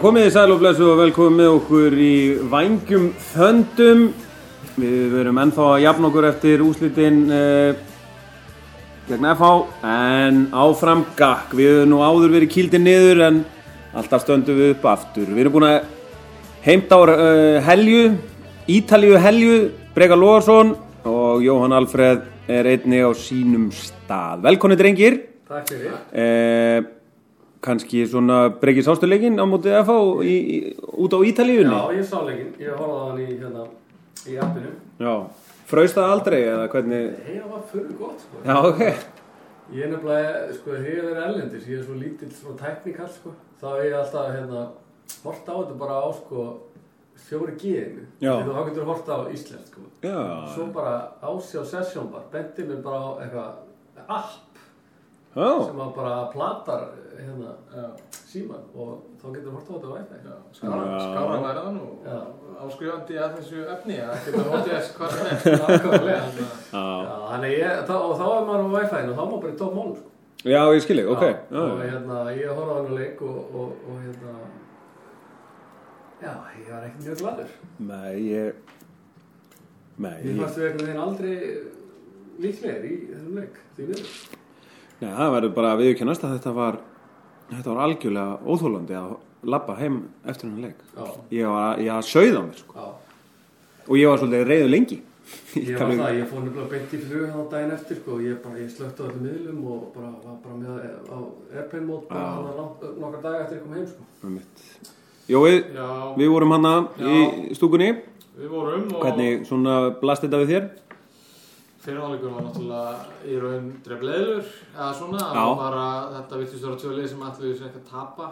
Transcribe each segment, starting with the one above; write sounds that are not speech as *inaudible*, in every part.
Komið þið sæl og blessu og velkomið með okkur í Vængjum Þöndum. Við verum ennþá að jafna okkur eftir úslitin eh, gegn FH, en áfram gakk. Við höfum nú áður verið kýldir niður en alltaf stöndum við upp aftur. Við erum búin að heimta á eh, Helju, Ítalíu Helju, Breka Lóðarsson og Jóhann Alfreð er einni á sínum stað. Velkonni drengir. Takk fyrir. Eh, kannski svona breykið sástuleikin á mótið FH í, í, út á Ítalíunni Já, ég sá leikinn. Ég horfði á hann í, hérna, í appinu. Já. Fraust það aldrei eða hvernig Hei, það var fyrir gott, sko. Já, ok Ég er nefnilega, sko, hefur verið ellendis. Ég er svo lítill svona teknikall, sko. Þá er ég alltaf, hérna, horta á þetta bara á, sko, fjóri. Já. Þegar þá getur horta á Ísland, sko. Já, Svo bara ásjá sesjón bara, bendi mér bara á eitthvað app já, sem að bara platar, hérna, síman og þá getur horta á þetta. Já. Skára nú. Já. áskrifandi að þessu efni að geta hótið þess er *laughs* þá, og þá er maður á Wi-Fi-inu og þá maður bara í tóp málum, sko. já, ég skilji, ok. Já, og hérna, ég horfði á hann leik og, og, og hérna já, ég var ekkert mjög gladur Nei, ég Nei, Mér fannst við einhvern veginn aldrei líklegir í þessum leik því miður nei, það verður bara að viðkennast að þetta var þetta var algjörlega óþólandi að labba heim eftir hennar leik. Ég var, ég að sauða mér sko. Og ég var svolítið reyðu lengi. Ég var *laughs* það, ég fór nefnilega beint í flug hann á daginn eftir sko, ég, bara, ég slökti á öllum miðlum og bara, var bara með á airplane mode bara hann langt, nokkar daga eftir ég kom heim sko. Jói, við vorum hana í stúkunni. Við vorum og Hvernig svona blast þetta við þér? Fyrirháleikur var náttúrulega í raun drefleður eða svona, var bara þetta virtist vera tvö lið sem ætluðu sér ekki að tapa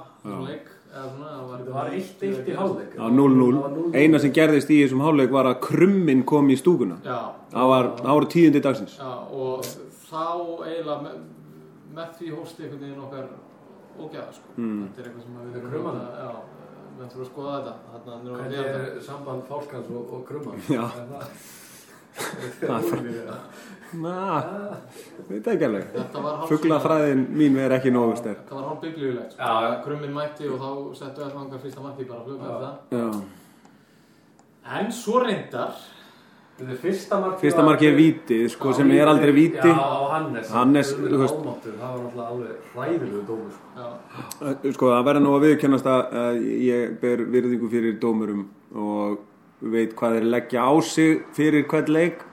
leik, svona Það var eitt eitt í hálfleik. Já, 0-0 Eina sem gerðist í þessum hálfleik var að krummin kom í stúkuna. Já, Það var, voru tíðindi dagsins. Já, og þá eiginlega með, með því hósti einhvern veginn okkar ógæða sko. Mm. þetta er eitthvað sem við Með þurfum krumman? að- Já, við þurfum að skoða þetta. Er að Hvernig gera er samband fálkans og, og krumman? Já. Er það- Það ekki alveg Þetta Fuglafræðin mín er ekki nógu sterk Það var hálf biblíulegt sko. Krummin mætti og þá settu við þangað fyrsta marki bara flug með Já. það Já. En svo reyndar Þetta er fyrsta markið Fyrsta markið er vítið, sko, sem er aldrei víti Já, Hannes Hannes, almáttugur, Það var náttúrulega alveg hræðilegu dómur sko. Sko, það verður nú að viðkennast að ég ber virðingu fyrir dómurum og veit hvað þeir leggja á sig fyrir hvern leik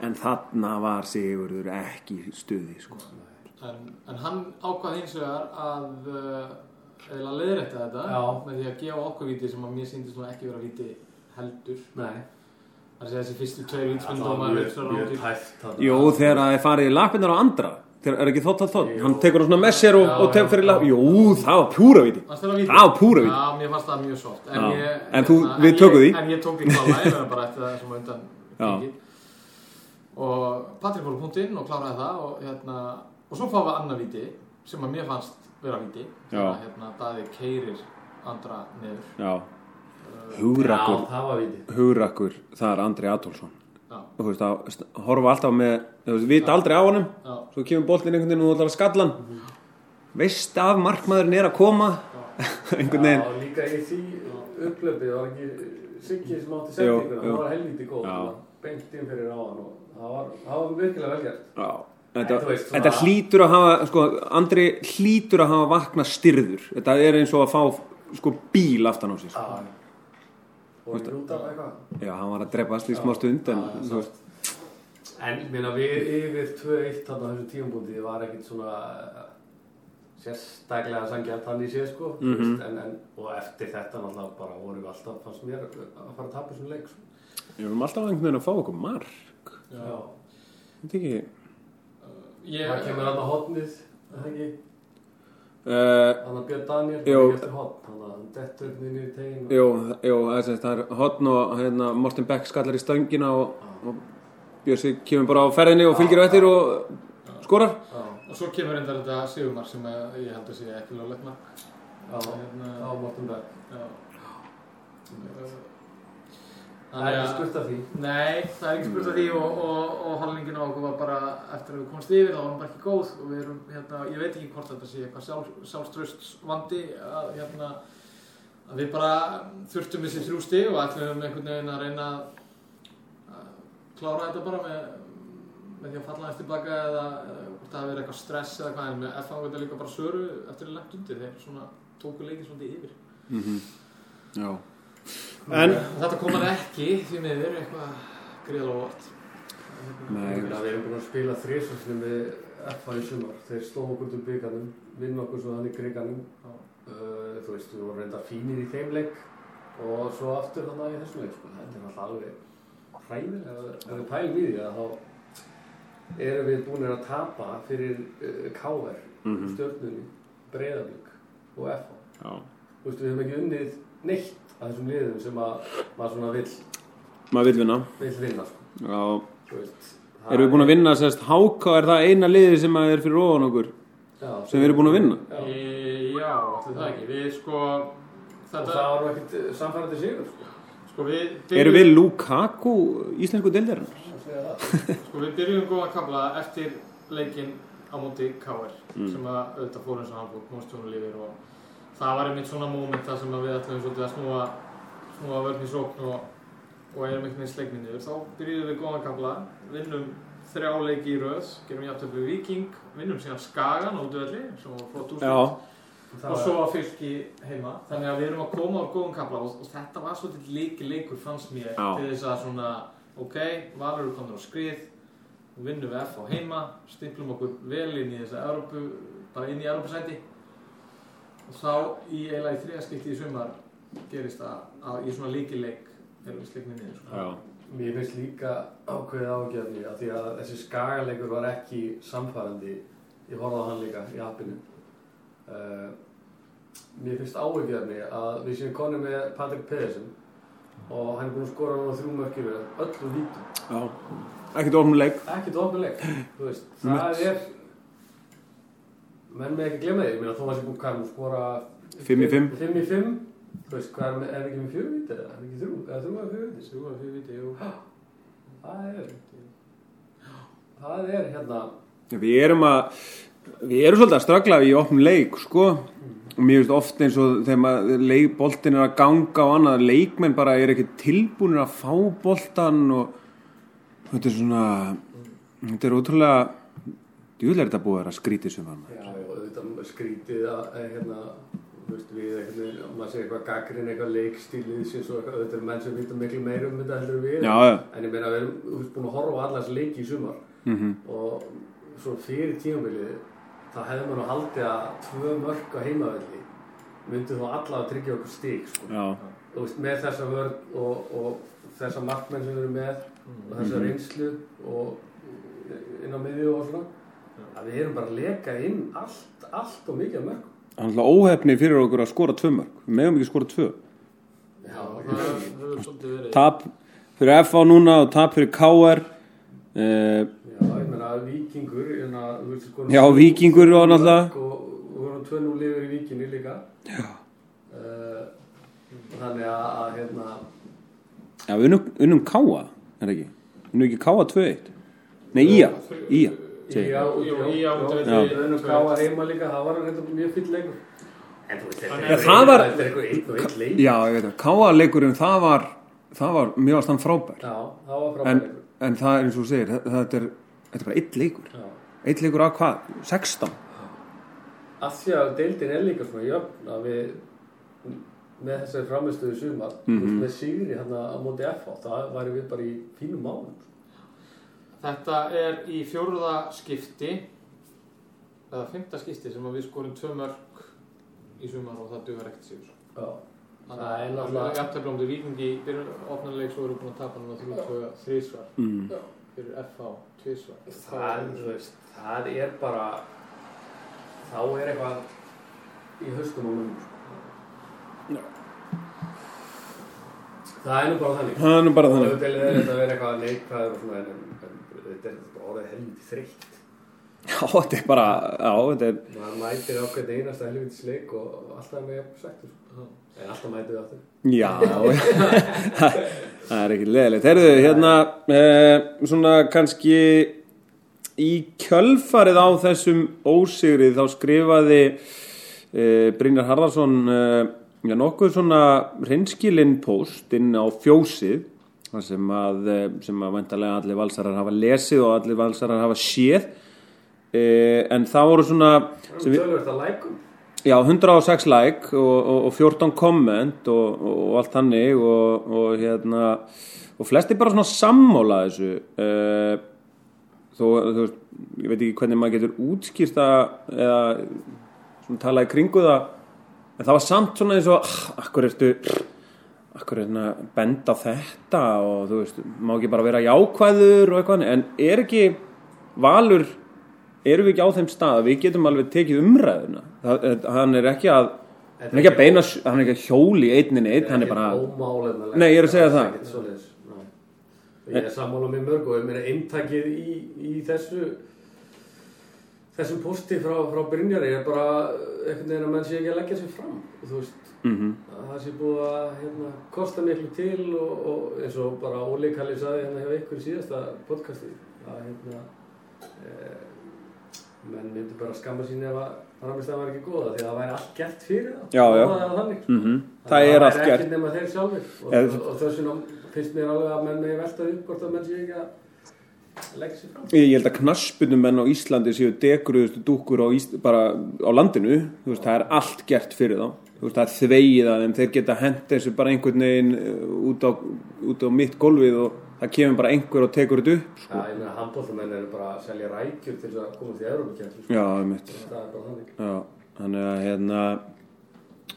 en þarna var Sigurður ekki stuði, sko en, en hann ákvað hins vegar að uh, eða leiðrætta þetta Já. með því að gefa okkur víti sem að mér síndist ekki vera víti heldur Nei Það er að þessi fyrstu tveir þarna. Jú, þegar það er farið í lappinnar á andra er ekki þótt að þótt, Jú. hann tekur það svona með sér og, Já, og tekur já, fyrir lappinnar Jú, það var púra víti Það var var púra víti Já, mér fannst það mjög soft. En, ég, En þú- en við tökum því. En ég tók því klála Ég verður bara eftir það sem á undan Já. Og Patrik fór punktinn og kláraði það og, hérna, og svo fáum við annað víti sem að mér fannst vera víti. Sem Já. að hérna, Daði keirir andra niður. Já, Uh, Já, hugrakkur það var viti hugrakkur, það er Andri Adolfsson. Já, þú veist að horfa alltaf með þú veist, vita aldrei á honum. Svo kemur boltin einhvern veginn og þú ætlar að skalla hann. Veist af markmaðurinn er að koma. *laughs* Einhvern veginn. Já, líka í því upplöpi var ekki Siggi sem átti jú. það var helviti góð Já. það var beint inn fyrir á hann og það var, það var virkilega vel gert. Já, þetta, En veist, þetta hlýtur að hafa sko, Andri hlýtur að hafa vakna styrður þetta er eins og að fá sko, bíl aftan á sig sko. Já. Og út af eitthvað? Já, hann var að drepast í smá stund en, Já, þú veist, En minna, við yfir 2-1 þarna þessu tíumbúndi var ekkit svona uh, sérstaklega sangjart hann í sér sko mm Mhm. en, en, og eftir þetta náttúrulega bara vorum við alltaf fannst mér að fara að tapa þessum leik sko. við erum alltaf einhvern veginn að fá okkur mark Já, þetta ekki ég, það kemur hann á hotnið það ekki, uh, hann að Björn Daniel Jú. hann eftir hotn, hann að hann dettur upp inn í tegin og... jú, jú, það er, sem sagt, það er hotn og hérna, Morten Beck skallar í stöngina og, og Björsi kemur bara á ferðinni og fylgir á eftir og skorar. Og svo kemur reyndar þetta sigumar sem að ég held að sé ekki löglegt mark. Já, Hérna- já, Morten Beck Já. Uh, Það er ekki spurt af því. Nei, það er ekki spurt af því og, og, og halningin á okkur var bara eftir að við komast yfir þá var bara ekki góð. Og við erum, hérna, ég veit ekki hvort þetta sé eitthvað sjálf, sjálfströst vandi að, hérna, að við bara þurftum þessi þrjú stig og ætlum einhvern veginn að reyna að klára þetta bara með, með því að falla eftir baka eða, hvort það hafi verið eitthvað stress eða hvað en með F á þetta líka bara söru eftir að lengt undir þeir svona tóku leikið svolítið yfir Mhm. Já. En- þetta kom hann ekki því miður eitthvað gríðalega vort Nei. Við erum búin að spila þrísarsinu með FA í sumar. Þeir stóðu okkur til byggarnum, vinna okkur svo þannig kriganum. Uh, þú veist, við vorum reynda fínir í þeim leik og svo aftur þannig í þessum leik. Sko. Þetta er alltaf alveg hræðilega. Ef- við pælum í því að þá erum við búin að tapa fyrir uh, KR, Mhm. stjórnunni, Breiðablík og. Já. Þú veist, við höfum ekki unnið neitt af þessum liðum sem að maður svona vill, Maður vil vinna. vill vinna. Sko. Veist, Erum við búin að vinna sérst Háká er það eina liði sem að er fyrir ofan okkur Já, sem við erum búin að vinna? Já. Í- Já, það ekki Við sko Og þetta, það var ekkert samfærandi sigur, sko. Sko við Erum við Lukaku íslensku það. Sko við byrjum góðan kabla eftir leikinn á móti KR Mm. sem að auðvitað fór eins og hann fór komstjónu lífir og það var einmitt svona móment þar sem við ætlum svolítið að snúa snúa vörn í sókn og, og erum einhvern veginn sleikni niður þá byrjuðum við góðan kabla vinnum þrjá leiki í röð gerum jafntöflu Viking vinnum síðan Skagan á útvöldi sem var flott. Það og var- svo að fylki heima þannig að við erum að koma á góðum kapla og, og þetta var svolítið líki leikur fannst mér Já. til þess að svona ok, Valur komin á skrið vinnum við F á heima stimplum okkur vel inn í þessa Európu, bara inn í Európusæti og þá í eiginlega í þriðaskipti í sumar gerist að, að í svona líki leik erum við sliknið niður sko. Mér finnst líka ákveðið ágjörni að því að þessi skagaleikur var ekki samfærandi. Ég horfði á hann líka í appinu. Uh, mér finnst ágjörni að við séum konið með Patrik Pedersen og hann er búinn að skora núna þrjú mörki við öllu vítum. Já. Ekkert ofnum leik. Ekki tópileg, þú veist. Það er, menn með ekki glemma því, ég meina Thomas er er að skora Fimm í fimm. 5 í 5, þú veist, hvað er, með- er ekki með fjögur víti eða? Er ekki þrjú, eða þrjú eða fjögur víti? Þrjú að við viti, jú Það er, það er hérna, Við erum að, við erum svolítið að stragla í opnum leik, sko. Og mér finnst oft eins og þegar boltin er að ganga og annað, leikmenn bara er ekki tilbúinir að fá boltan og þetta er svona, þetta er ótrúlega, djúðlega er þetta búið að vera skrítið sem var já, auðvitað skrítið að, hérna, veist, við veginn, og maður segir eitthvað gaggrinn, eitthvað leikstílið auðvitað eru menn sem vita miklu meira um þetta heldur við. Já. En ég meina, við erum, búin að horfa allars leiki í sumar Mm og svo fyrir tímabilið, þá hefði maður nú haldið að tvö mörk á heimavelli myndi þó allavega að tryggja okkur stík, sko. Veist, með þessa vörn og, og þessa markmenn sem við erum með og þessa Mhm. reynslu og inn á miðju og svona að við erum bara að leka inn allt, allt og mikið af mörgum. það er alltaf óhefni fyrir okkur að skora tvö mörg. Við megum ekki skora tvö. Já, það hefur svolítið verið Tap fyrir FA núna og tap fyrir KR. Ég meina vikingur, þú veist, sko Já, Víkingur var náttúrulega- og og við vorum 2-0 yfir í vikinni líka. Já. Uh, þannig að, að hérna, já, við unnum, unnum KA, er það ekki? Unnum ekki KA 2-1? Nei, IA. IA. segi ég. Já, Jú, í á útivelli. já, við erum skáa heima líka, það var reynda mjög fýll leikur. En þú veist, þetta er eitthvað og einn leik. Já, ég veit það. KA leikurinn, það var, það var mjög aðstann frábær. Já, það var frábær En, leikur. en það er eins og þú segir, þetta er, þetta er bara eitt leikur. Já. Eitt leikur af hvað? 16? Af því að deildin er líka svona jöfn að við með þessari framistöðu sumar mm Mhm. með sigri hérna á móti FH það væri við bara í fínum málum Þetta er í fjóruða skipti eða fymta skipti sem að við skorum tvö mörg í sumar og það dugar ekkert Já, Þannig Það er að um því vikingi byrjun opnarleik svo erum við búin að tapa núna þrjú tvö þrísvar Mm. Fyrir FH tvísvar það, veist, það er bara þá er eitthvað í höstum og munum Já. Það er nú bara þannig Það er nú bara þannig. auðvitað er þetta að vera eitthvað neikvæður þetta er bara orðið helviti þreytt Já, þetta er bara, já, þetta er, maður mætir á hvern einasta helvitis leik og alltaf með sættur en alltaf mætir við aftur já, það er ekki leðilegt. Herðu, hérna, eh, svona kannski í kjölfarið á þessum ósigrið þá skrifaði eh, Brynjar Harðarsson eh, já, nokkuð svona reynskilinn post inn á fjósið sem að, eh, sem að vendarlega allir valsarar hafa lesið og allir valsarar hafa séð e, en það voru svona við, að lækum já, 106 like og, og, og 14 comment og, og, allt hannig og, hérna og flesti bara svona sammála þessu. E, þó, þú veist, ég veit ekki hvernig maður getur útskýrta eða svona tala í kringu það en það var samt svona eins og ah, akkur ertu akkur er hérna benda þetta? Og þú veist, má ekki bara vera jákvæður og eitthvað, en er ekki valur, erum við ekki á þeim stað að við getum alveg tekið umræðuna það, hann er ekki að hann er ekki að beina, hann er ekki að hjóli einninni einn, hann er bara. Nei, ég er að segja það. nei. Ég er sammála með mörg og ég meina eintakið í, í þessu þessum posti frá, frá Brynjari er bara einhvern veginn að menn sé ekki að leggja sér fram þú veist, mm að það sé búið að hérna, kosta miklu til og, og eins og bara Óli Kalli saði hérna ykkur í síðasta podcasti að hérna e, menn myndi bara skamma sín ef að framist að var ekki góða því að það væri allt gert fyrir það Já, já. það, er þannig, sko. -hmm. það er allt gert. ekki nema þeir sjálfir. Og, Ja, og, og þess vegna finnst mér alveg að menn megi velta upp hvort að menn sé ekki að leggja sér fram. Ég held að knaspunum menn á Íslandi séu degruðustu dúkkur á, Ís- bara á landinu, veist, það er allt gert fyrir þá, veist, það er þvegið að þeim, þeir geta hent þessu bara einhvern veginn uh, út á, út á mitt gólfið og það kemur bara einhver og tekur þetta upp, sko. Já, ég meina handbóltamenn eru bara að selja rækjur til þess að koma til Európa-kjæmstu sko. Já, einmitt, það er bara þannig já, þannig að hérna,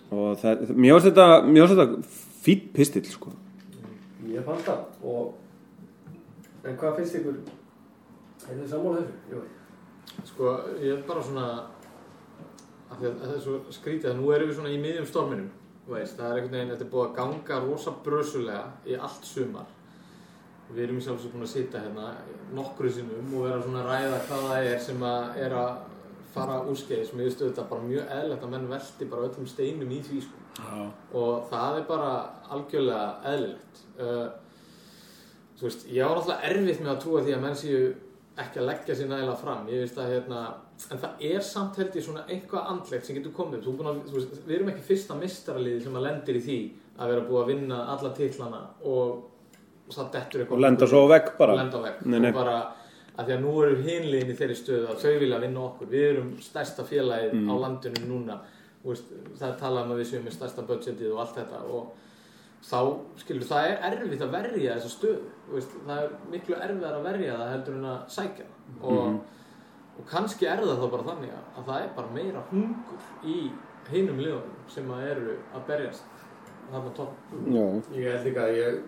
og það, mér varst þetta, mér varst þetta fýtt pistill, sko. Ég fann það og en hvað finnst ykkur er þið sammála þessu? Jú. Sko, ég er bara svona af því að það er svo skrítið að nú erum við svona í miðjum storminum veist, það er einhvern veginn, þetta er búið að ganga rosa brösulega í allt sumar við erum sjálfsög búin að sitja hérna nokkru sinnum og vera svona að ræða hvað það er sem að er að fara úrskeiðis, mér finnst þetta bara mjög eðlert að menn velti bara öllum steinum í því sko. Já. og það er bara algjörlega eðlilegt uh, þú veist, ég var alltaf erfitt með að trúa því að menn séu ekki að leggja sér nægilega fram ég veist að hérna, en það er samt held ég svona eitthvað andlegt sem getur komið þú, að, þú veist, við erum ekki fyrsta mistaraliði sem að lendir í því að vera búið að vinna alla titlana og, og það dettur eitthvað Og lenda svo á vegg bara. á vegg Nei, nei. bara að því að nú eru hinliðin í þeirri stöðu að þau vilja vinna okkur við erum stærsta félagið Mm. á landinu núna veist, það talað um að við séum með stærsta budgetið og allt þetta og þá, skilur, það er erfitt að verja þessa stöðu veist, það er miklu erfiðar að verja það heldur en að sækja og, Mhm. og kannski er það þá bara þannig að, að það er bara meira hungur í hinum liðunum sem að eru að berjast þarna Já. Ég held líka að ég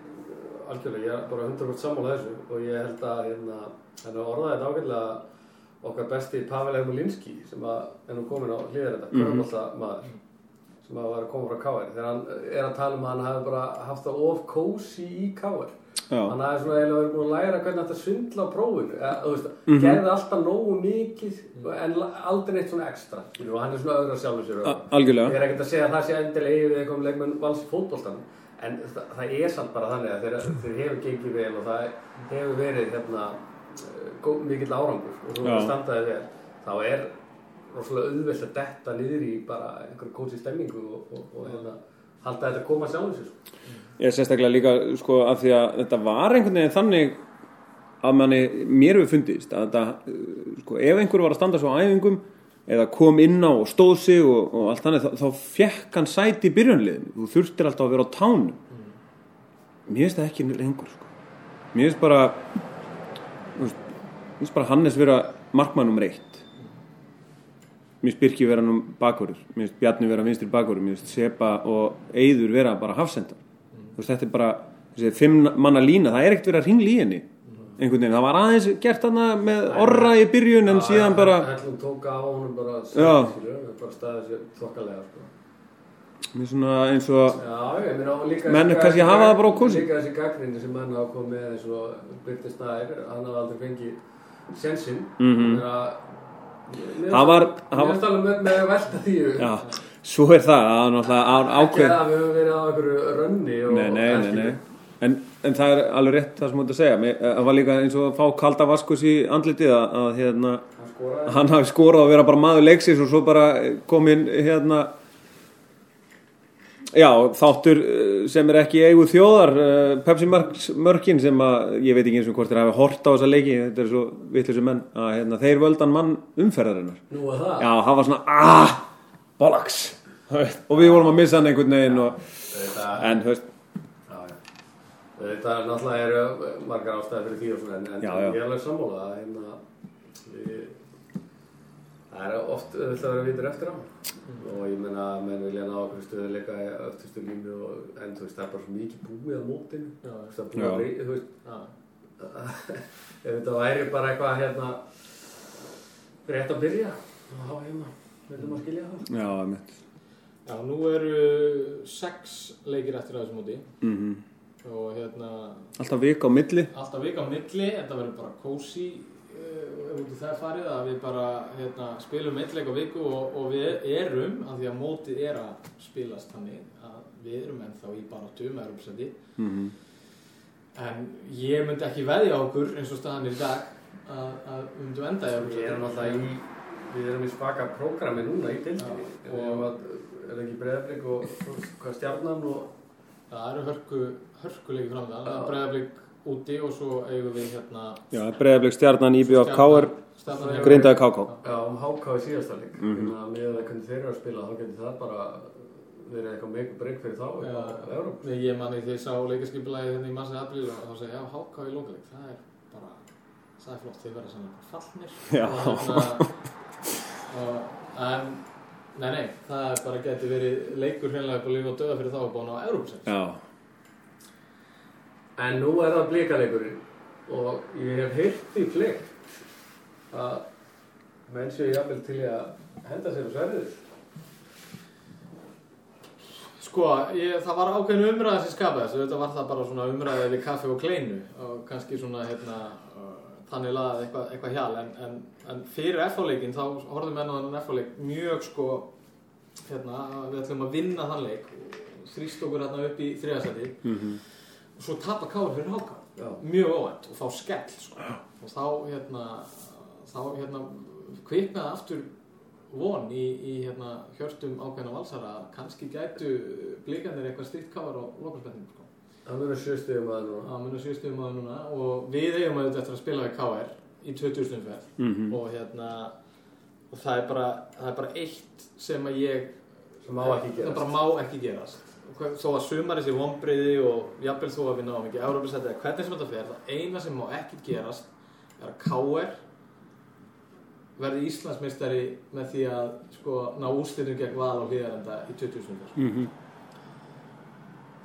algjörlega, ég er bara 100% sammála þessu og ég held að hérna, hérna orðaði þetta ágætlega okkar besti Pavel Emulinski sem að nú komin á hlýðar þetta, Mhm. mm maður sem að var að koma frá KR þegar hann er að tala um að hann hafi bara haft það of kósi í KR hann hafi svona eiginlega verið búin að læra hvernig þetta svindla á prófinu eða, þú veist, Mhm. gerði alltaf nógu mikið en aldrei neitt svona ekstra og hann er svona öðra sjálfur sér Algjörlega. Ég er ekkert að segja að það sé endilega yfir en það, það er samt bara þannig að þeir, þeir hefur gengið vel og það hefur verið hérna, eh, mikill árangur og þú Já. verður standaði vel þá er rosalega auðvelt að detta niður í bara einhverju kósi stemmingu og, og, og hérna, halda þetta að koma sko. Ég er sérstaklega líka sko af því að þetta var einhvern veginn þannig að manni, mér hefur fundist að þetta, uh, sko, ef einhver var að standa svo æfingum eða kom inn á og stóð sig og, og allt þannig, þá, þá fekk hann sæti í byrjunliðinu, þú þurftir alltaf að vera á tánum. Mér finnst það ekki lengur sko. mér finnst bara mér finnst bara Hannes vera markmannum reitt mér finnst Birki vera nú bakvörður mér finnst Bjarni vera vinstri bakvörður mér finnst Sepa og Eyður vera bara hafsendar. Veist, þetta er bara þessi fimm manna lína, það er ekkert verið að ringla í henni einhvern veginn, það var aðeins gert þarna með orra í byrjun en síðan bara Hellum tók á honum bara staðið þokkalega sko. mér svona eins og Já, ég meina og líka Menn þessi- kannski hafa það bara á kúrsi. Líka þessi gaggrinni sem menn hafa komið eins og Birti Snær, hann hafði aldrei fengið sensinn Mhm. Það var- Mér það finnst alveg með, með að velta því já, svo er það að náttúrulega á- Ekki ákveð að við höfum verið á einhverju rönni nei, nei, nei. En, en það er alveg rétt það sem þú ert að segja Mér- það var líka eins og að fá kalda vaskus í andlitið að, að hérna Hann hann hafi skorað að vera bara maður leiksins og svo bara komin hérna Já, þáttur uh, sem er ekki eigu þjóðar, uh, Pepsi mörkin sem að, ég veit ekki eins og hvort þeir hafi hort á þessa leiki, þetta er svo vitlisum menn, að hérna, þeir völdan mann umferðarinnar. Nú er það. Já, hann var svona, ah, þú veist, og við vorum að missa hann einhvern veginn og, en, já. Þetta náttúrulega eru margar ástæði fyrir því og svona, en, en Já, já. ég er alveg sammála að hérna, það er oft auðvitað að vera vitur eftir á. Og ég meina, menn vilja ná okkur stöðuleika öftustu línu og, en þú veist, það er bara svo mikið búið á mótinu. Þú veist, það er búið að, rey- þú veist, *laughs* ef þetta væri bara eitthvað hérna rétt að byrja þá hérna, veitum að skilja það. Já, mitt, Já, nú eru sex leikir eftir að þessu móti. Mhm, og hérna alltaf vika á milli, alltaf vika á milli, þetta verður bara kósi uh, út í það farið að við bara hérna, spilum eitt leik á viku og, og við erum, af því að mótið er að spilast þannig að við erum ennþá í baráttu með Europasæti mhm, en ég myndi ekki veðja okkur eins og staðan í dag að, við myndum enda í við erum alltaf í við erum í spaka prógrami núna í deildinni. Já, og er ekki breyðarblik og og hvað stjarnan og Það eru hörku, hörkuleiki fram það, Já. bregðarblik úti og svo eigum við hérna já, breyðablik stjarnan, IBF, KR, Stjarnan hefur- grindaði KK. já, um háká í síðasta leik mm -hmm. með að hvernig þeir eru að spila þá getur það bara verið eitthvað meik breyk fyrir þá Já. Evróp Ég manni þegar ég sá leikaskipulagi hérna í massi apríl og þá segi ég, já, háká í lókaleik, það er bara, það er flott, þeir verða saman fallnir. Já. Og, hérna, og, en, nei, nei, það er bara geti verið leikur hreinlega upp á líf og döða fyrir þá að bóna á Európsins. Já, En nú er það blikaleikurinn og ég hef heyrt í fleik að menn séu jafnvel til að henda sér á sverðið. Sko, ég, það var ákveðin umræða sem skapaðist, þetta var það bara svona umræða við kaffi og kleinu og kannski svona, hérna, uh, þannig laðið eitthvað, eitthvað hjal, en, en, en fyrir FH-leikin þá horfðum á þennan FH-leik mjög sko, hérna, við ætlum að vinna þann leik. Og þrýst okkur hérna upp í þriðasæti mhm, og svo tapa káður fyrir háka, Já. mjög óvænt og fá skell, sko, og þá, hérna, þá, hérna, kviknaði aftur von í, í hérna, hjörtum ákveðna valsara að kannski gætu blikanir eitthvað stýtt káar á lokalspenningum sko. Það munur sjöstuðum að núna. Það sýstum að núna og við eigum auðvitað eftir að spila við KR í 2000 umferð mhm, og hérna og það er bara, það er bara eitt sem að ég Sem má ekki það gerast. bara má ekki gerast þó að sumari sé vonbriði og jafnvel þó að við náum ekki Európa-sæti eða hvernig sem þetta fer það eina sem má ekki gerast er að KR verði Íslandsmeistari með því að sko, ná úrslitum gegn val á hlýðarenda í 2000 umferð mhm.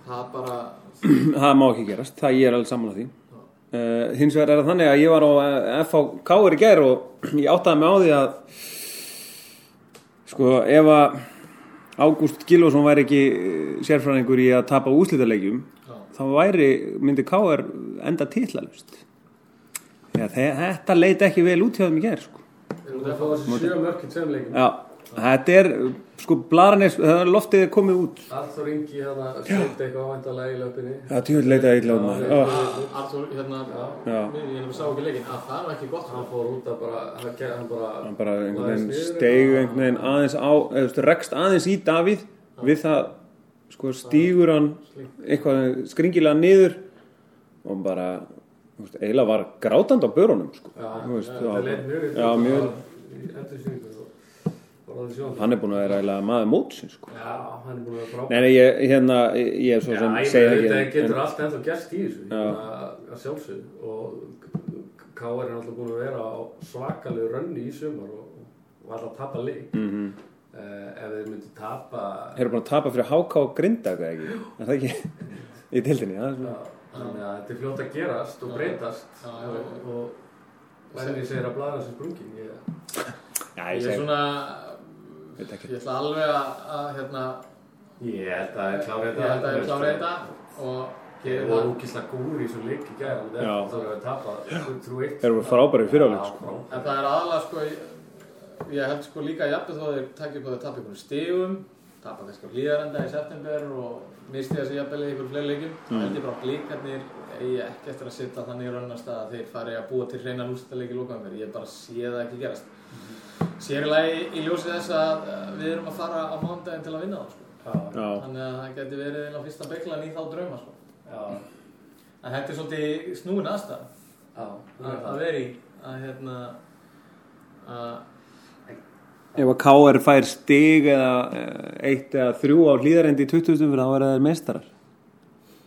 það bara *clears throat* það má ekki gerast, það ég er alveg saman á því uh, hins vegar er það þannig að ég var á eh, FH Káur í gær og ég áttaði mig á því að sko ef að Ágúst Gilvason væri ekki eh, sérfræðingur í að tapa úslitalegjum já, þá væri, myndi Káur enda titlalust ja, þetta leit ekki vel út hjá þeim í gær sko. Við erum að fá þessi sjö mörk í tveim leikum. já, þetta er sko blaranir, loftið er komið út. Arþór Ingi hérna stöndi eitthvað væntalega í löpunni. það tjóður leitaði illa út maður oh, Artur, hérna ég sá ekki leikinn. Að það er nú ekki gott Hann fór út að bara, hann, hann bara, hann bara einhvern veginn eitthvað. einhvern veginn aðeins á eða þú veist, rekst aðeins í Davíð við það sko stígur hann eitthvað skringilega niður og bara þú veist, eiginlega var grátand á börunum sko. Já, það hann er búin að vera eiginlega maður mótsins sko. Já, hann er búin að vera frábær. nei, nei, ég, hérna, ég ég er svo Já, sem ég segja ekki að en- getur allt ennþá gerst í þessu, hérna, að sjálfsögðu og K.R. er alltaf búin að vera á svakalegu rönni í sumar og, og alltaf tapa leik. Mhm. Uh, ef þeir myndi tapa, Þeir eru búin að tapa fyrir HK og Grinda eða ekki, er það ekki *laughs* í tildinni, það já, svona þannig að þetta er fljótt að gerast og breytast Já, og, já. og Lenni segir að blaða þessi sprungin. Ég, ég ég er svona ég ætla alveg að, að hérna ég held að ég klári ég þetta. held að ég klári þetta og Ég var það úkislega góður í þessu leik í en Já. það er að tapa 3-1. Þeir eru frábæri fyrir áleik, Já, sko. frá- en það er aðalega sko ég, ég held sko líka jafnveg þó að þeir takja upp að þeir tapa ykkur stigum tapa kannski á hlýðarenda í september og misti þessi jafnvel í ykkur fleiri leikjum mm. held ég bara blíkarnir eigi ekki eftir að sitja þannig í raunast að þeir fari að búa til hreinan úrstæðleiki í lókaðum ég bara sé það ekki gerast sér í lagi í ljósi þess að uh, við erum að fara á mándaginn til að vinna það sko. Þannig að það geti verið einn á fyrsta bygglan í þá drauma sko. en þetta er svolítið snúin aðstæð já. að að í að hérna að ef að KR fær stig eða eh, eitt eða þrjú á hlýðarendi í 2000 fyrir þá verða þeir meistarar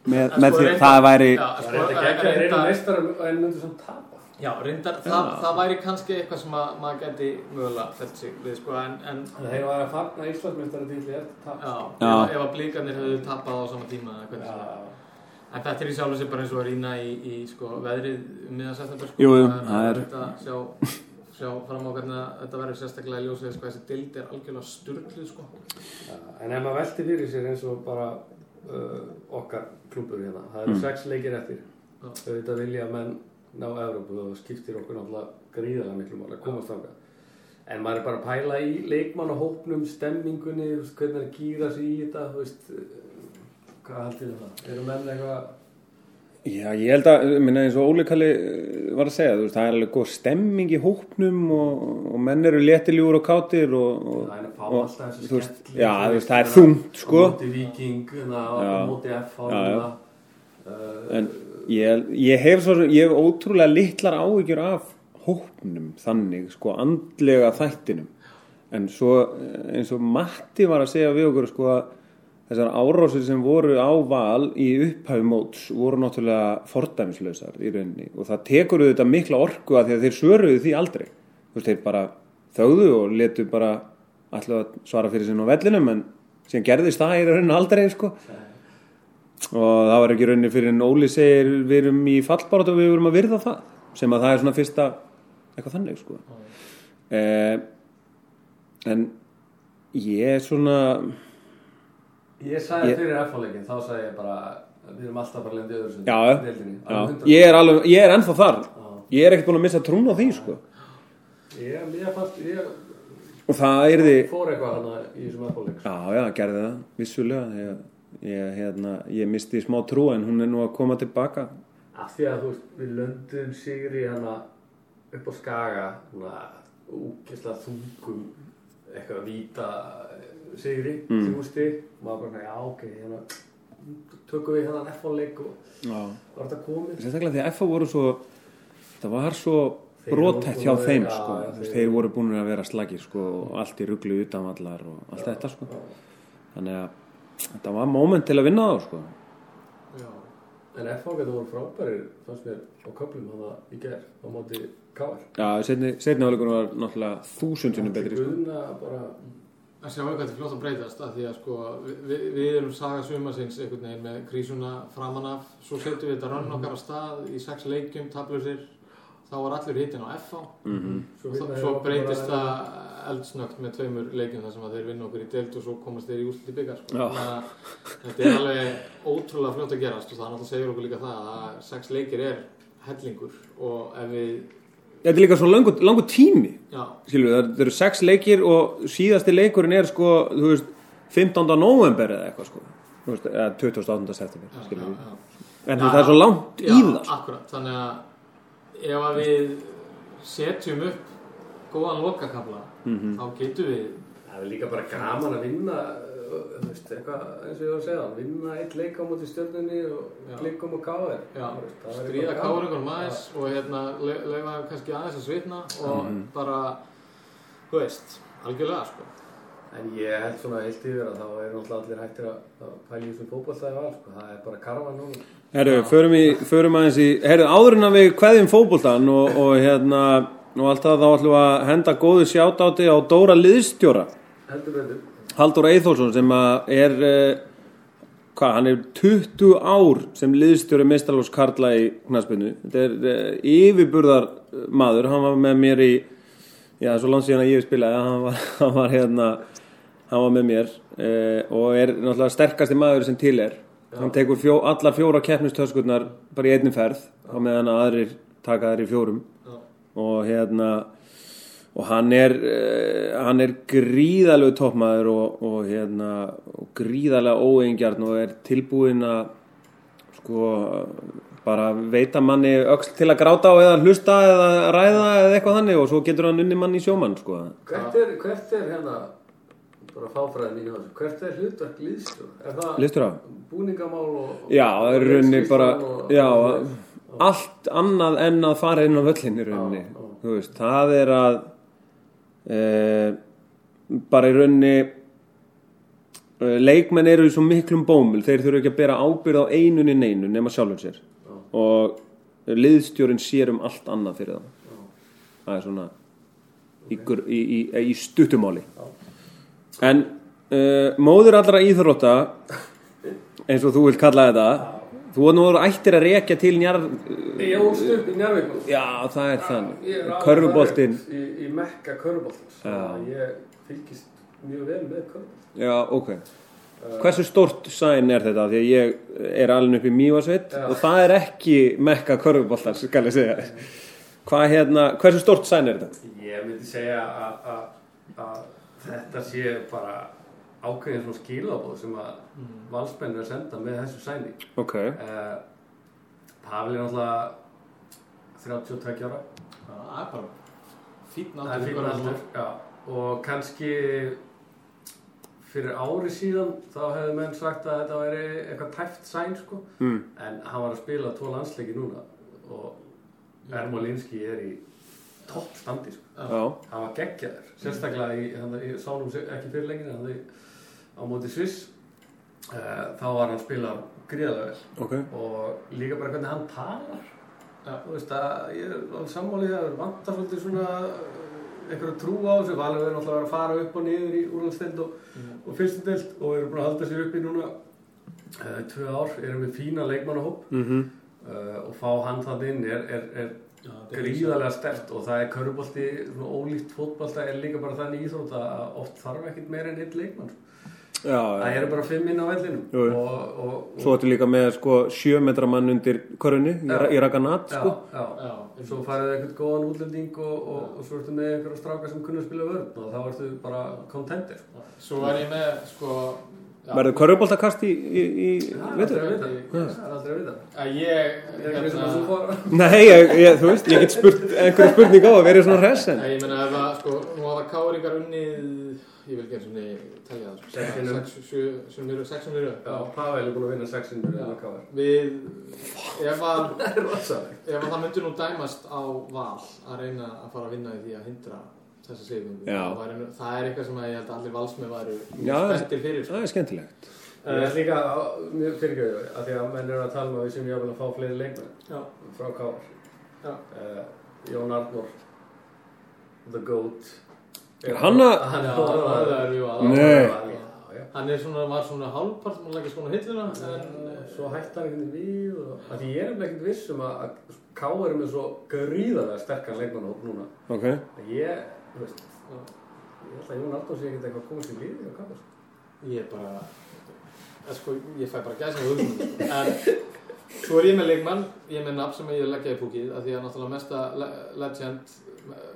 með, með sko því reyndar- það væri Já, Það er ekki að reyna meistarar en myndu sem tapa. Já, reyndar, það, það væri kannski eitthvað sem að maður geti mögulega fælt sig við sko, en, en Þannig að þeir var að fagna Íslandsmeistara til eftir tap. já, Já. Ef, ef að blíkarnir hefðu tapað á sama tíma eða hvernig sem er. Já, En þetta er í sjálfu sér bara eins og að rýna í, í sko, veðrið um miðan september sko. Jú, jú, það það er- er þetta að sjá, sjá fram á hvernig að þetta verður sérstaklega í ljósið sko, þessi dild er algjörlega sturgluð sko. já. En ef maður velti fyrir sér eins og bara uh, okkar klúpur hérna, það eru Mm. sex leikir eftir. Já. Auðvitað vilja menn ná Evrópu og skiptir okkur náttúrulega gríðarlega miklu máli að komast þangað. En maður er bara að pæla í leikmannahópnum, stemmingunni, hvernig er að gýra sig í þetta, þú veist, hvað haldið þið um það? Eru menn eitthvað, Já, ég held að, minna eins og Óli Kalli eh, var að segja, þú veist, það er alveg góð stemming í hópnum og, og menn eru léttiljúur og kátir og, og, það er að fá og alltaf þessu skemmtilega, já, þú veist, það er þungt, sko. Móti Viking, hérna, Já. móti F, ég, ég hef svo, ég hef ótrúlega litlar áhyggjur af hópnum þannig, sko, andlega þættinum. En svo, eh, eins og Matti var að segja við okkur, sko, að þessar árásir sem voru á val í upphæfi móts voru náttúrulega fordæmislausar í rauninni og það tekur auðvitað mikla orku að því að þeir svöruðu því aldrei. Þú veist, þeir bara þögðu og letu bara alltaf svara fyrir sinna á vellinum en síðan gerðist það í rauninni aldrei, sko og það var ekki rauninni fyrir en Óli segir við erum í fallbárat og við erum að virða það sem að það er svona fyrsta eitthvað þannig sko. Eh, en ég er svona Ég sagði Ég- fyrir F-leikin, þá sagði ég bara við erum alltaf bara lendið öðru 100%. ég er alveg, ég er ennþá þar. Já. ég er ekkert búin að missa trún á því sko. Ég, ég, fannst, ég og það er því fór eitthvað hana í þessum F-leik já, já, gerði það, vissulega ég, ég, hérna, ég misti smá trú en hún er nú að koma tilbaka Af því að þú veist, við löndum sigri hana upp á skaga úkesslega þungum eitthvað víta sigri, Mm. þrjú stig maður bara, já ok, hérna tökum við hérna F-leik og já. var þetta komið sérstaklega því að FA voru svo það var svo voru hjá að þeim vera- sko. já, veist, þeir- voru búin að vera slagir sko, og allt í rugglu utanvallar og allt þetta sko. þannig að þetta var moment til að vinna þá sko. En þetta voru frábærir fannst mér á köflum hana í gerð á móti Káar já, setni, áleikunum var náttúrulega þúsundunum betri sko. Guðna bara að sjá eitthvað til fljótt að breytast að því að sko við, við erum saga sumarsins einhvern veginn með krísuna framan af svo setjum við þetta rönn okkar á stað í sex leikjum, tablusir þá var allur hittin á FH mm Svo, svo, svo þeir breytist það eldsnögt með tveimur leikjum þar sem að þeir vinna okkur í deild og svo komast þeir í úslit í byggar sko. Já. Þetta er alveg ótrúlega fljótt að gerast og það náttúrulega segir okkur líka það að sex leikir er hellingur og ef við þetta er líka svo langu, langu tími já, Skilur, það, það eru sex leikir og síðasti leikurinn er sko, veist 15. november eða eitthvað sko. Veist, eða 28. september já, já, já. en Já, það er svo langt Já, í það sko. akkurat, þannig að ef að við setjum upp góðan lokakabla Mhm. þá getum við Það er líka bara gaman að vinna þú veist, eitthvað eins og ég var að segja vinna eitt leik á móti stjörnunni og Já. klikkum og káður já, stríða káringunum aðeins og hérna, le- leifa kannski aðeins að svitna og Mhm. bara, þú veist, algjörlega sko. En ég held svona heilt yfir að þá er náttúrulega allir hættir að, í þessum fótballtæði val sko. það er bara karvan núna. Herru, förum, í, förum aðeins í Herru, áður en að við kveðjum fótboltan og, og hérna og alltaf þá ætlum við að henda góðu sjátáti á Dóra Liðstjóra. Heldur betur. Haldur Eithólfsson sem að er uh, hvað, hann er 20 ár sem liðstjóri Mistalós Karla í knaspinu þetta er uh, yfirburðar maður, hann var með mér í já, svo langt síðan að ég spilaði. Hann var, *laughs* hann var hérna hann var með mér uh, og er náttúrulega sterkasti maður sem til er. Hann tekur fjó, allar fjóra keppnistöskurnar bara í einni ferð á meðan að aðrir taka þær í fjórum. Já. og hérna og hann er uh, hann er gríðalegu toppmaður og, og hérna og gríðalega óeingjarn og er tilbúinn að sko bara veita manni öxl til að gráta á eða hlusta eða ræða eða eitthvað þannig og svo getur hann unni manni í sjómann sko. Hvert er, hvert er hérna bara fáfræði mín á þessu. Hvert er hlutverk liðstjóra? Er það Listur á? búningamál og... Já, það er í rauninni bara, og- já, allt annað en að fara inn á völlin í rauninni. Já, já. Þú veist, það er að, e, bara í rauninni, e, leikmenn eru í svo miklum bómul, þeir þurfa ekki að bera ábyrð á einunni neinu nema sjálfum sér. Já. Og liðstjórin sér um allt annað fyrir það. Það er svona í, gur- í, í, í stuttumáli. En uh, móður allra íþrótta, eins og þú vilt kalla þetta, þú var nú ættir að rekja til njar... Ég ólst upp í Njárvík. Já, það er alveg Körfuboltinn. Í, í mekka körfuboltins. Ég fylgist mjög vel með körfuboltins. Já, ok. Hversu stórt sæn er þetta? Því að ég er alveg upp í Mývasveit Já. og það er ekki mekka körfuboltar, skal ég segja. Hvað hérna, hversu stórt sæn er þetta? Ég myndi segja að þetta sé bara ákveðin svona skilabóð sem að valsmenn er að senda með þessu sæni. Ok. Uh, Pavel er náttúrulega 32 ára. Það er bara er aldur. Og kannski fyrir ári síðan þá hefðu menn sagt að þetta væri eitthvað tæft sæn sko. Mm. En hann var að spila tvo landsleiki núna og Ermolinski er í toppstandi sko. Já. hann var geggjaður sérstaklega í, hann, ég sá nú ekki fyrir lengina á móti Sviss uh, þá var hann að spila gríðarlega vel Ok. og líka bara hvernig hann talar Já. þú veist að ég er alveg sammálið að vantar svolítið svona uh, einhverju trú á þessu valið er náttúrulega að fara upp og niður í úrlandstild og, og fyrstundeld og eru búin að halda sér upp í núna uh, tvö ár, erum við fína leikmannahóp Mm uh, og fá hann þann inn er, er, er er gríðarlega stert og það er körubolti, svona ólíkt fótbolta er líka bara þannig íþrótt að oft þarf ekkert meira en eitt leikmann Já, það eru bara fimm inn á jú. og, og, og Svo ertu líka með sko sjö metra mann undir körunni í, Já. í rakanat já, sko. svo farið eitthvað góðan útlending og, og, og svo ertu með einhverja stráka sem kunna spila vörn og þá ertu bara contentir sko. Svo er ég með, sko Verður körfuboltakast í, í, í vita. Það er aldrei að vita. Að ég, er ekki sem að þú fór. Nei, ég, ég, þú veist, ég get spurt einhverja spurning á að vera svona en Nei, ég meina ef að, sko, nú hafa káringar unnið, ég vil ekki eins og niður telja það, sko, Sex sinnum. sex, sjö, sem eru, sex sem eru, já, Pavel er búin að vinna sexin með Já. það káðar við, ef að, *laughs* ef að það myndur nú dæmast á val að reyna að fara að vinna í því að hindra þessa Já. það, það er eitthvað sem ég held að allir valsmið væru Já, spenntir fyrir, sko. það er skemmtilegt Ég er líka mjög fyrirgjöðu að því að menn eru að tala um að við sem ég að fá fleiri leikmenn frá Já. uh, Jón Arnór The Goat Er hann að- er það er. Já, já. Hann er svona, var svona hálfpart, maður leggja skona hilluna, en, svo hætti hann veginn við og að því ég er ekkert viss um að, Káar er með svo gríðarlega sterkan leikmannahóp núna Ok, að ég, þú veist ég held að Jón Arnór sé ekkert eitthvað komast í lífi á Káar Ég er bara, eða sko, ég fæ bara gæsa með hugmyndum, en svo er ég með leikmann, ég er með nafn sem ég leggja í púkið, af því að náttúrulega mesta le legend uh,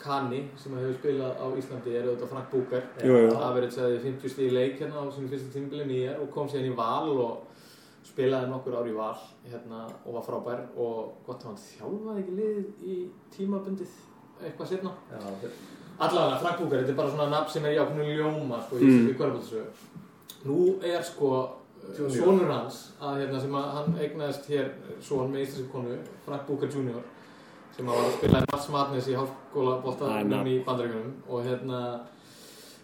Kani sem hefur spilað á Íslandi er auðvitað Frank Búker. Það verið segði 50 stíð leik hérna á sinu fyrsta tímbilin í er og kom síðan í val og spilaði nokkur ár í val hérna og var frábær og gott að hann þjálfaði ekki liðið í tímabundið eitthvað setna. Allavega, Frank Búker, þetta er bara svona nafn sem er í ákveðinu ljóma sko, í Mm. hverjabóttisögu. Nú er sko Junior. sonur hans, að, hérna, sem að hann eignaðist hér son með íslenski konu, Frank Búker Jr. sem að var að spila í Mats Madness í er bóltanum nafn. í bandaríkunum og hérna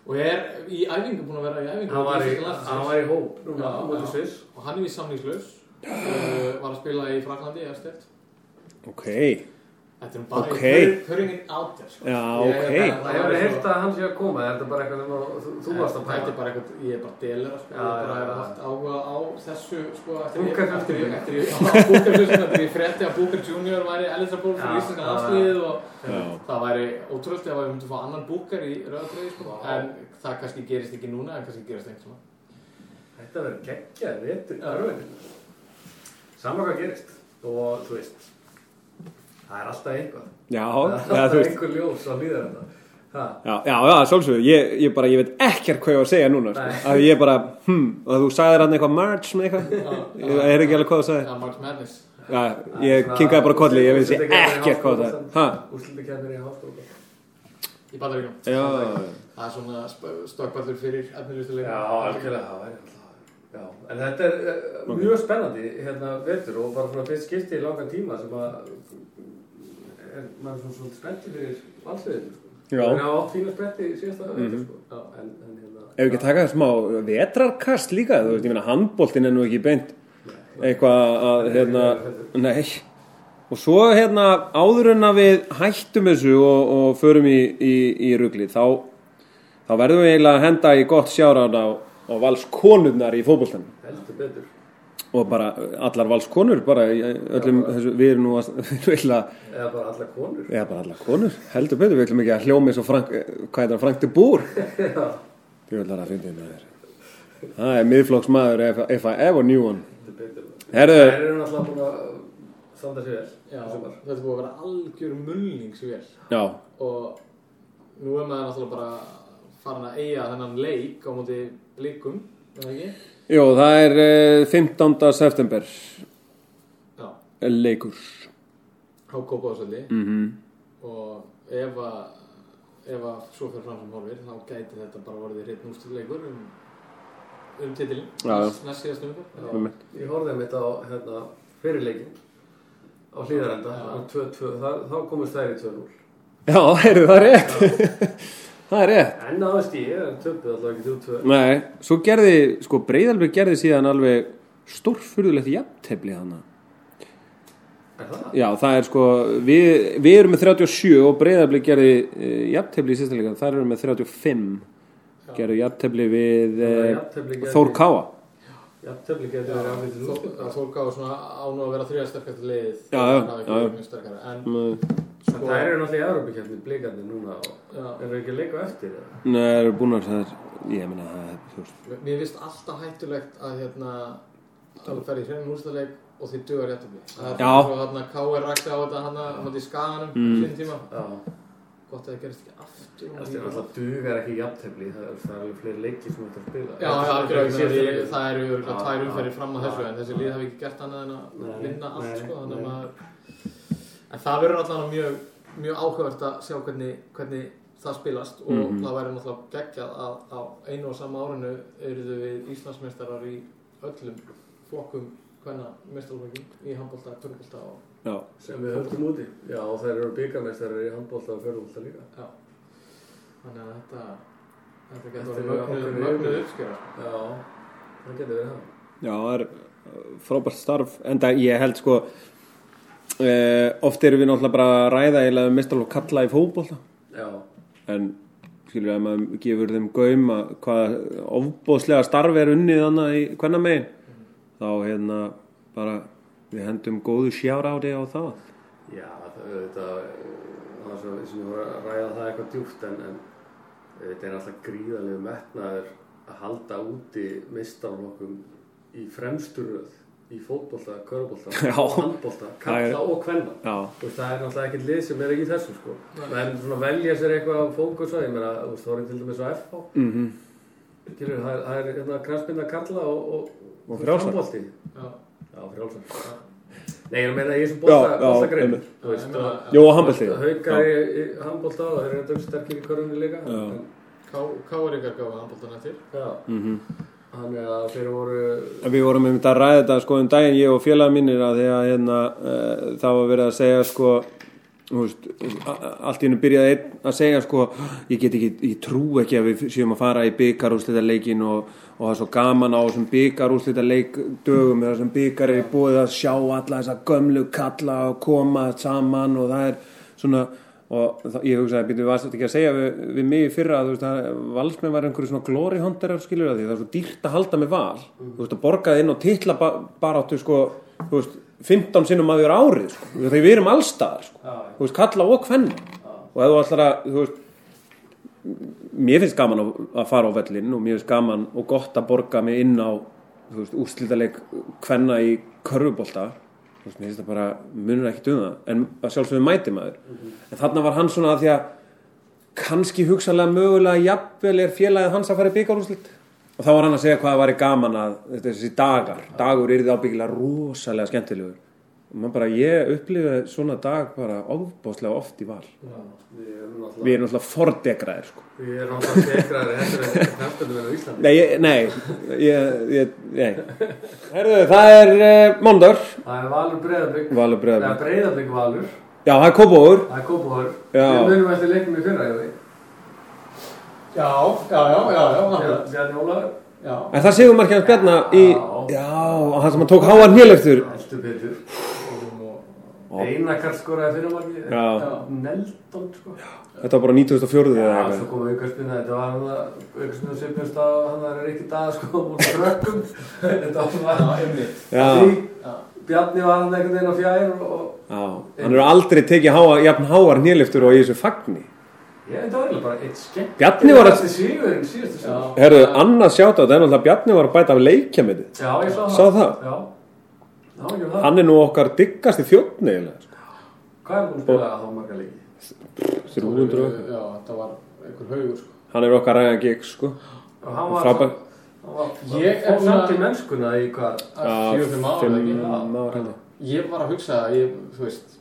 og er í æfingu búinn að vera í æfingu hann var í, hann var í hóp núna Já, já. Sviss og hann er í samningslaus uh, *clears throat* var að spila í Fraklandi eftir ok þetta er bara Ok. okay. putting it out there sko. Já, Ég- ok. það- Það hefur heyrt að hann sé að koma, er þetta bara eitthvað sem að- þú, varst að Þetta er pæla? bara eitthvað, ég er bara delera sko, Já, ég hef haft áhuga á þessu sko eftir Booker ég, eftir ég, eftir ég, *laughs* Booker fjölskyldunni, eftir ég frétti að Booker Junior væri eligible fyrir já, landslið og það væri ótrúlega ef við myndum fá annan Booker í rauðatröði sko, en það kannski gerist ekki núna en kannski gerist einhvern Þetta verður geggjað. Og þú veist, það er alltaf eitthvað. já, það er já, þú alltaf einhver ljós á. Ha, Já, já, já, svolsögðu, ég, ég bara, ég veit ekkert hvað ég var að segja núna, sko, að ég bara, hm, og þú sagðir hann eitthvað March með eitthvað, ég er ekki alveg hvað þú sagði, Já, March Madness. Já, ég kinkaði bara kolli, ég veit sér ekkert hvað það er, ha, Úrslutakefnir í háskóla. í bandaríkjum. Já, Það er svona stökkvallur fyrir efnilegustuleik. Já, algjörlega, það væri alltaf Já, en þetta er uh, mjög spennandi hérna vetur og bara svona fyrst skipti í langan tíma sem að er, maður er svona svolítið spenntið fyrir valsliðinu sko. Já. Það er átt fína spenntið í síðasta vetur Mhm. sko. Já, en, en hérna ef við ekki taka smá vetrarkast líka, þú veist, ég meina handbóltin er nú ekki beint eitthvað að, hérna, nei og svo hérna áður en að við hættum þessu og, og förum í, í, í rugli þá, þá verðum við eiginlega að henda í gott sjáráð á, á valskonurnar í fótboltanum heldur betur og bara allar valskonur bara öllum þessu, við erum nú að *laughs* við eiginlega, eða bara alla konur. Eða bara allar konur heldur betur, við ætlum ekki að hljómi svo frank, hvað er það, Frank de Boer? *laughs* Já, Ég vil að finna með þér. Það er miðflokksmaður if, if I ever knew one. Það eru náttúrulega búin að standa sér vel Já, þetta er búið að vera algjör mulningsvél já, og nú er maður náttúrulega bara farin að eiga þennan leik á móti blikum, er það ekki? Jú, það er uh, 15. september. Já, leikur. Á Kópáðsvelli mm og ef að ef að svo fyrir fram sem horfir þá gæti þetta bara vorið rétt nústurleikur um, um titilin Já, já. næst, síðast Já, Einmitt. Ég horfði mitt á hérna, fyrirleikin á hlýðarenda Já. og 2-2, þar- þá komist þær í 2-0 Já, heyrðu, það rétt *laughs* Það er rétt. En aðeins ég, en töpuð alltaf ekki 3-2 Nei, svo gerði, sko, Breiðalbjörg gerði síðan alveg stórfurðulegt jafntefli hana Er það? Já, það er sko, við, við erum með 37 og Breiðalbjörg gerði uh, jafntefli í sérsta leika, þar erum með 35 gerðu jafntefli við Þannig að uh, Þór Káa Jafntefli getur verið aflítið úrslit Þór gáði svona án og að vera þriða sterkast liðið Já, já, Það er já, já. en Nei, En sko það eru náttúrulega í Európa-kjarni blíkandi núna og já, eru ekki að leika á eftir eða? það eru búin að það er, ég meina það er, veist Mér finnst alltaf hættulegt að hérna að þú fer í hreinu úrstæðleik og þið dugar réttabli Það er Já. svo hérna K.R. rækti á þetta hann að hann í skaganum mm. sín tíma Já, Gott að það gerist ekki aftur það er náttúrulega dugar ekki það er, það er alveg fleiri leikir sem þetta spila. Já, Það er er- eru örugglega Já, tvær umferðir fram já. þessu en þessi lið hafi ekki gert annað en að vinna allt sko, en það verður allavega mjög, áhugavert að sjá hvernig, hvernig það spilast og Mhm. það væri náttúrulega geggjað að á einu og sama árinu eruðu við Íslandsmeistarar í öllum flokkum hvenna meistarflokkum í handbólta, törnbólta og Já, sem við höldum úti. Já, og þeir eru byggamestari í handbólta og fjörðbólta líka. Já. þannig að þetta þetta getur er verið mögnuð- yfirburður. uppskera Já, það getur verið það. Já, það er uh, frábært starf. En það ég held sko uh, oft erum við náttúrulega bara að ræða eða mistal og kalla í fótbolta. Já, en skilur við að maður gefur þeim gaum að hvað ofbóðslega starf er unnið þannig í hvernig megin þá hérna bara við hendum góðu sjár á það já, það er það er svo sem ég voru að ræða það eitthvað djúpt en, en þetta er alltaf gríðarlegu metnaður að halda úti mistarflokkum í fremstu röð í fótbolta, og *laughs* handbolta, Það kalla er- og kvenna. Það er náttúrulega ekkert lið sem er ekki í þessu sko. menn svona velja sér eitthvað á fókusa ég meina, þú er ég til dæmis á FH mhm. Skilur, það er, það er hérna kransbynda kalla og, og, Og handbolti. Já, Já, frjálsar. Nei, ég meina einmitt. Þú veist, Já, ég meina- og- Jó, og handbolti. Haukar í, í handbolta og þeir eru þetta sterkir í körunni líka. Káringar gáði handbóltan eftir já, mhm þannig að þeir voru, Við vorum um þetta að ræða þetta sko um daginn ég og félaga mínir að því að hérna, uh, það var verið að segja sko veist, allt í hennu byrjaði að segja sko ég get ekki, ég trú ekki að við séum að fara í byggarúslita leikin og, og það er svo gaman á þessum byggarúslita leik dögum eða þessum byggar er búið að sjá alla þessa gömlu kalla og koma saman og það er svona og það, ég hugsaði, býtum við varst ekki að segja við, við mig í fyrra að þú veist að valsmenn var einhverju svona glory hunterar skilur að því það er svo dýrt að halda með val. Þú veist að borgaði inn og titla ba baráttu sko, þú veist, 15 sinnum að vera árið sko, þegar við erum allstaðar sko, Já. þú veist, kalla og hvenna og ef þú ætlar að, þú veist mér finnst gaman að, fara á vellin og mér finnst gaman og gott að borga mig inn á úrslitaleg hvenna í veist, mér finnst það bara munur ekkert um það. En að sjálfsögum mæti maður. En þarna var hann svona að því að kannski hugsanlega mögulega jafnvel er félagið hans að fara í byggarúslit og þá var hann að segja hvað það væri gaman að þessi dagar, dagur er þið ábyggilega rosalega skemmtilegur Man bara, ég upplifði svona dag bara ofbáslega oft í val. Já, við erum náttúrulega Við erum alltaf fordegraðir, sko. Við erum náttúrulega tekraðir heldur en knaftunum er á Íslandi. Nei, ég, nei, ég, ég, nei. Herðu, það er uh, Mondagur, Það er Valur Breiðablík. Valur Það Breiðablik. er Breiðablík Valur. Já, það er Kópavóður. Það er Kópavóður. Já. Við munum eftir leiknum í fyrra, ég veit. Já, já, já, já, já, akkurat. Bjarni Ólafur. Já, En það séum margir hans bjarna í, Já. já, hann sem hann tók háan héleftur. Heldur betur. Já. Einakart skoraði fyrir margi. Já. Neldon, sko. Þetta var bara 2004 eða Já, svo kom aukarspinna. Þetta var hann að aukarspinna svipnust á hann að Rikki Daða, sko, múl frökkum. *laughs* Þetta var já. Já, Því Já, Bjarni var hann einhvern veginn á fjær já, hann eru aldrei tekið háa, jafn háar héleftur og í þessu fagni. veit það var eiginlega bara eitt skemmt. Bjarni var að- Þetta er já. Herðu, annað sjátt á þetta er náttúrulega Bjarni var að bæta af. Já, ég sá það. Sá það? Já. Hann er nú okkar diggasti þjóttni eiginlega. sko. Hvað er búin að spila þá marga leiki? 300 og eitthvað. Já, þetta var einhver haugur, sko. Hann er okkar ræðan gig, sko. Hann var var Ég er samt að- í mennskuna í hvað? Fjögur, fimm ár, eða ekki? Fimm ár henni. Ég var að hugsa að ég, þú veist,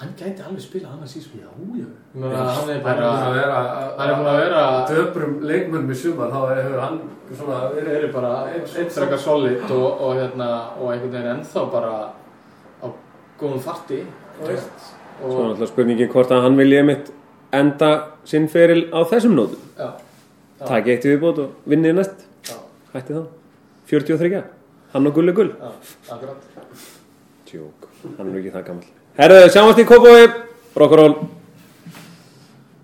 hann gæti alveg spilað annars í sko. Já, já. Meina, hann er er bara, búin að vera hann er búin að vera, döprum leikmönnum í sumar, þá hefur hann svona verið eru bara eitt frekar solid og, og hérna, og einhvern veginn ennþá bara á góðum farti. Svo er náttúrulega spurningin hvort að hann vilji mitt enda sinn feril á þessum nótum. Takk eitt viðbót og vinnið næst. já, Hætti þá. 43. Hann og gulli gull. já, akkurat. Tjók. Hann er ekki það gammal. Herðu, sjáumst í Kópói. Rock'n'roll.